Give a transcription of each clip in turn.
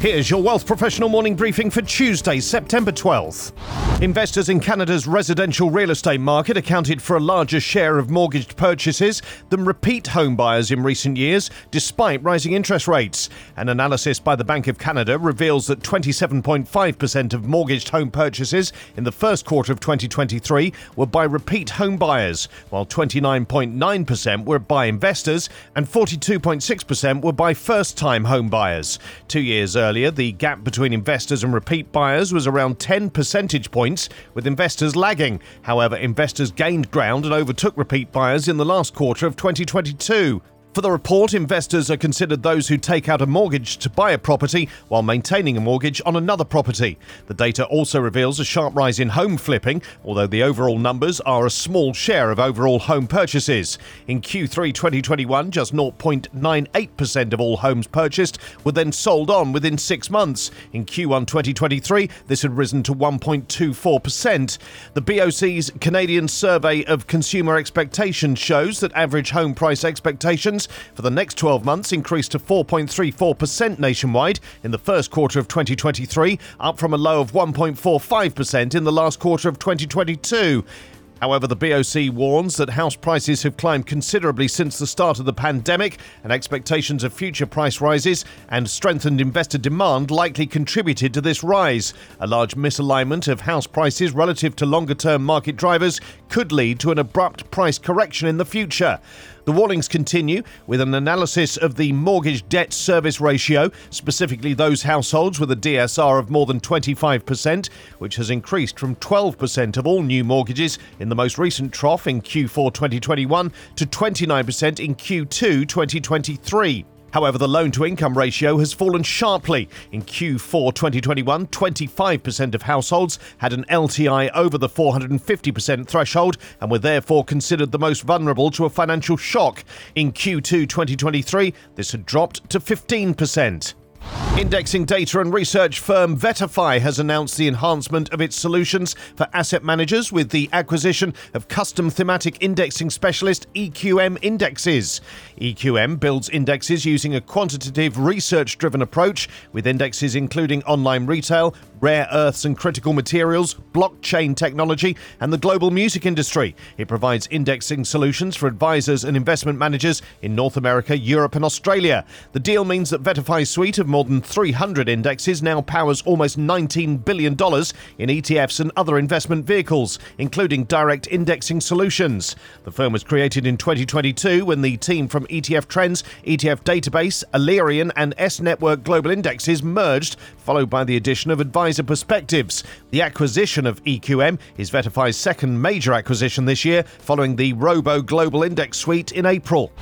Here's your Wealth Professional morning briefing for Tuesday, September 12th. Investors in Canada's residential real estate market accounted for a larger share of mortgaged purchases than repeat home buyers in recent years, despite rising interest rates. An analysis by the Bank of Canada reveals that 27.5% of mortgaged home purchases in the first quarter of 2023 were by repeat home buyers, while 29.9% were by investors and 42.6% were by first time home buyers. Two years earlier, earlier, the gap between investors and repeat buyers was around 10 percentage points, with investors lagging. However, investors gained ground and overtook repeat buyers in the last quarter of 2022. For the report, investors are considered those who take out a mortgage to buy a property while maintaining a mortgage on another property. The data also reveals a sharp rise in home flipping, although the overall numbers are a small share of overall home purchases. In Q3 2021, just 0.98% of all homes purchased were then sold on within six months. In Q1 2023, this had risen to 1.24%. The BOC's Canadian Survey of Consumer Expectations shows that average home price expectations for the next 12 months increased to 4.34% nationwide in the first quarter of 2023, up from a low of 1.45% in the last quarter of 2022. However, the BOC warns that house prices have climbed considerably since the start of the pandemic, and expectations of future price rises and strengthened investor demand likely contributed to this rise. A large misalignment of house prices relative to longer term market drivers could lead to an abrupt price correction in the future. The warnings continue with an analysis of the mortgage debt service ratio, specifically those households with a DSR of more than 25%, which has increased from 12% of all new mortgages in the most recent trough in Q4 2021 to 29% in Q2 2023. However, the loan to income ratio has fallen sharply. In Q4 2021, 25% of households had an LTI over the 450% threshold and were therefore considered the most vulnerable to a financial shock. In Q2 2023, this had dropped to 15%. Indexing data and research firm VettaFi has announced the enhancement of its solutions for asset managers with the acquisition of custom thematic indexing specialist EQM Indexes. EQM builds indexes using a quantitative research driven approach with indexes including online retail, rare earths and critical materials, blockchain technology, and the global music industry. It provides indexing solutions for advisors and investment managers in North America, Europe, and Australia. The deal means that VettaFi's suite of more than 300 indexes now powers almost $19 billion in ETFs and other investment vehicles, including direct indexing solutions. The firm was created in 2022 when the team from ETF Trends, ETF Database, Alerian, and S Network Global Indexes merged, followed by the addition of Advisor Perspectives. The acquisition of EQM is VettaFi's second major acquisition this year, following the Robo Global Index Suite in April.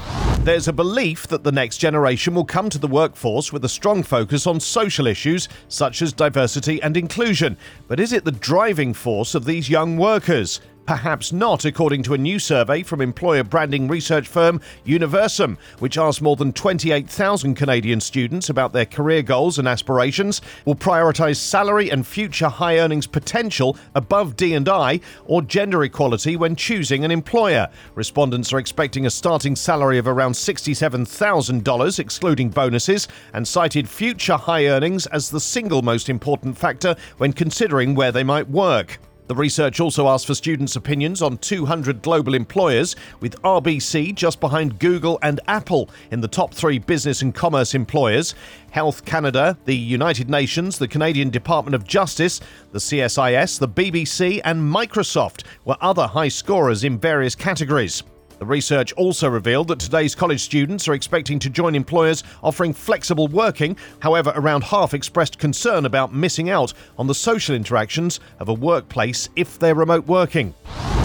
There's a belief that the next generation will come to the workforce with a strong focus on social issues such as diversity and inclusion. But is it the driving force of these young workers? Perhaps not, according to a new survey from employer branding research firm Universum, which asked more than 28,000 Canadian students about their career goals and aspirations, will prioritise salary and future high earnings potential above D&I or gender equality when choosing an employer. Respondents are expecting a starting salary of around $67,000 excluding bonuses and cited future high earnings as the single most important factor when considering where they might work. The research also asked for students' opinions on 200 global employers, with RBC just behind Google and Apple in the top three business and commerce employers. Health Canada, the United Nations, the Canadian Department of Justice, the CSIS, the BBC, and Microsoft were other high scorers in various categories. The research also revealed that today's college students are expecting to join employers offering flexible working. However, around half expressed concern about missing out on the social interactions of a workplace if they're remote working.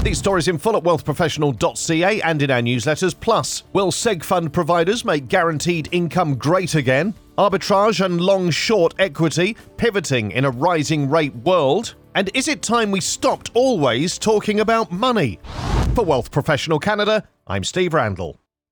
These stories in full at wealthprofessional.ca and in our newsletters. Plus, will seg fund providers make guaranteed income great again? Arbitrage and long short equity pivoting in a rising rate world? And is it time we stopped always talking about money? For Wealth Professional Canada, I'm Steve Randall.